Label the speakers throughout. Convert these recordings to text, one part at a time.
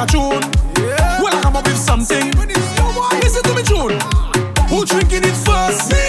Speaker 1: a tune. Yeah. Well, I come up with something. Listen to me tune. Who drinking it first?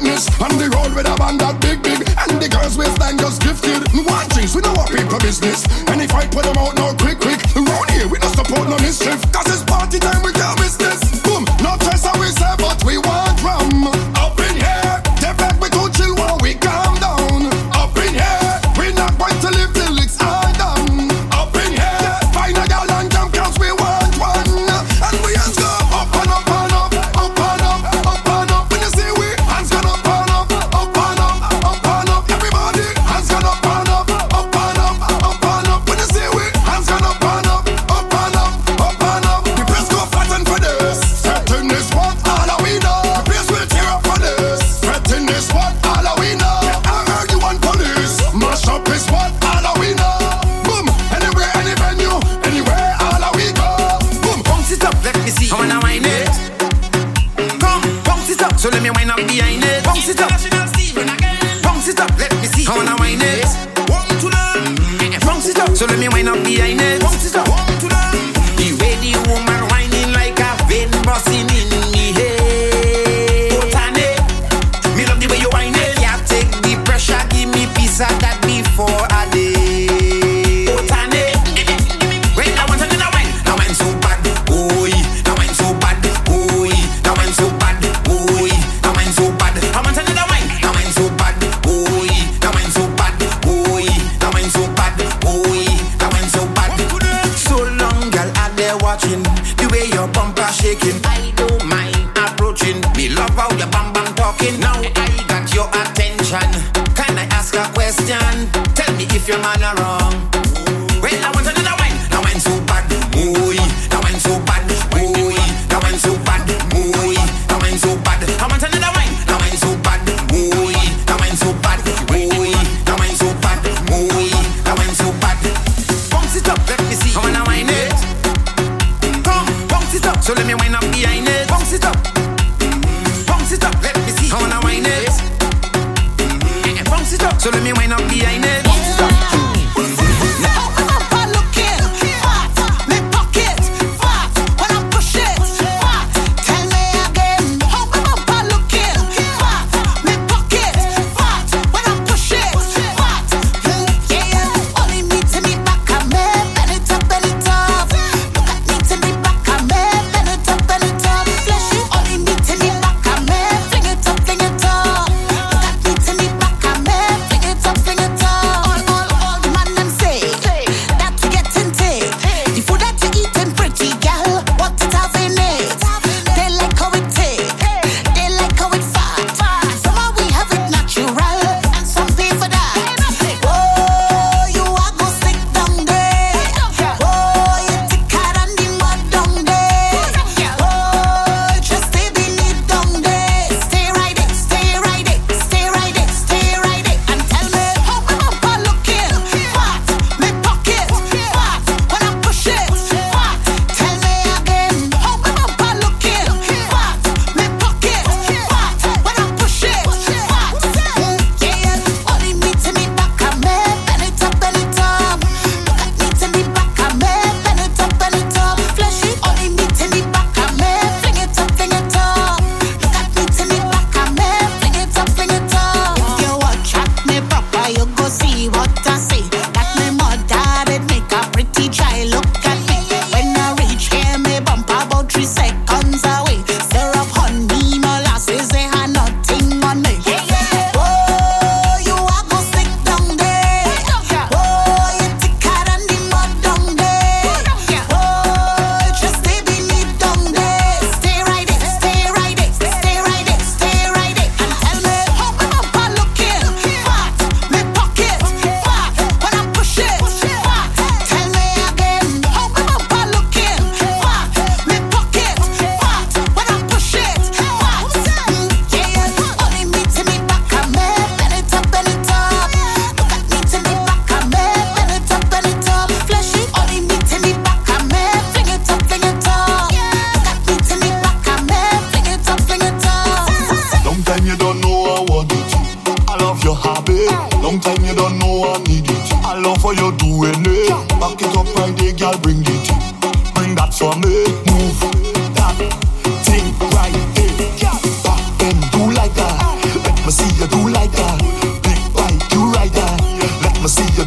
Speaker 2: witness. On the road with a band that big, big. And the girls with line just gifted. No one drinks, we know what people business. And if I put them out now, quick, quick. Round here, we don't support no mischief. Cause it's party time with them.
Speaker 3: So let me wind up behind it. Bounce it up. making
Speaker 4: know. I love your habit. Long time you don't know I need it. I love how you doing it. Back it up Friday, girl, bring it. Bring that for me. Move that thing right there. Back and do like that. Let me see you do like that. Big bite, you right that. Let me see you.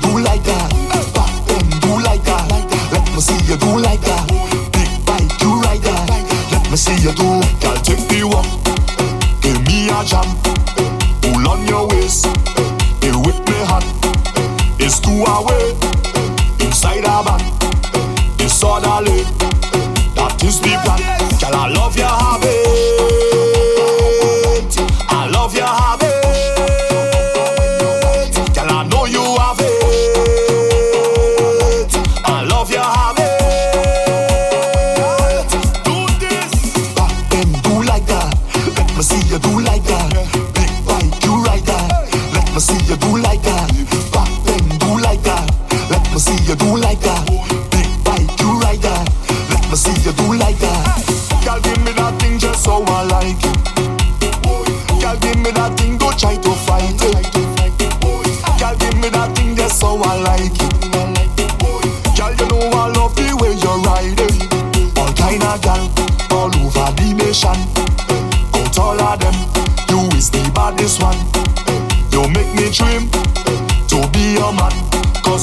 Speaker 4: disorderly. That is the plan.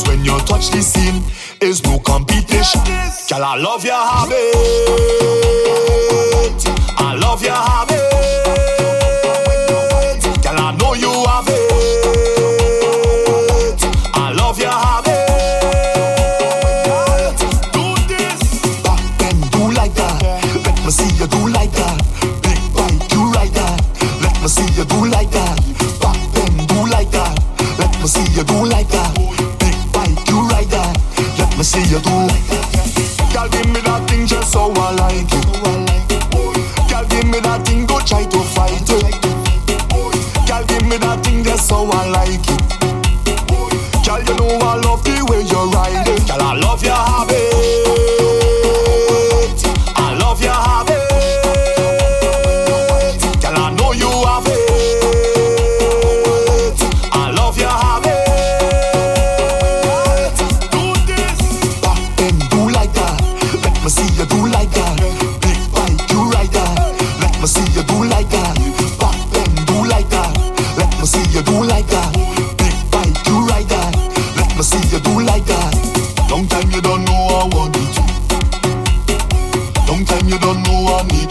Speaker 4: Cause when you touch the scene, it's no competition. Girl, I love your habit. I love your habit. 摘朵。Long time you don't know I want it. Long time you don't know I need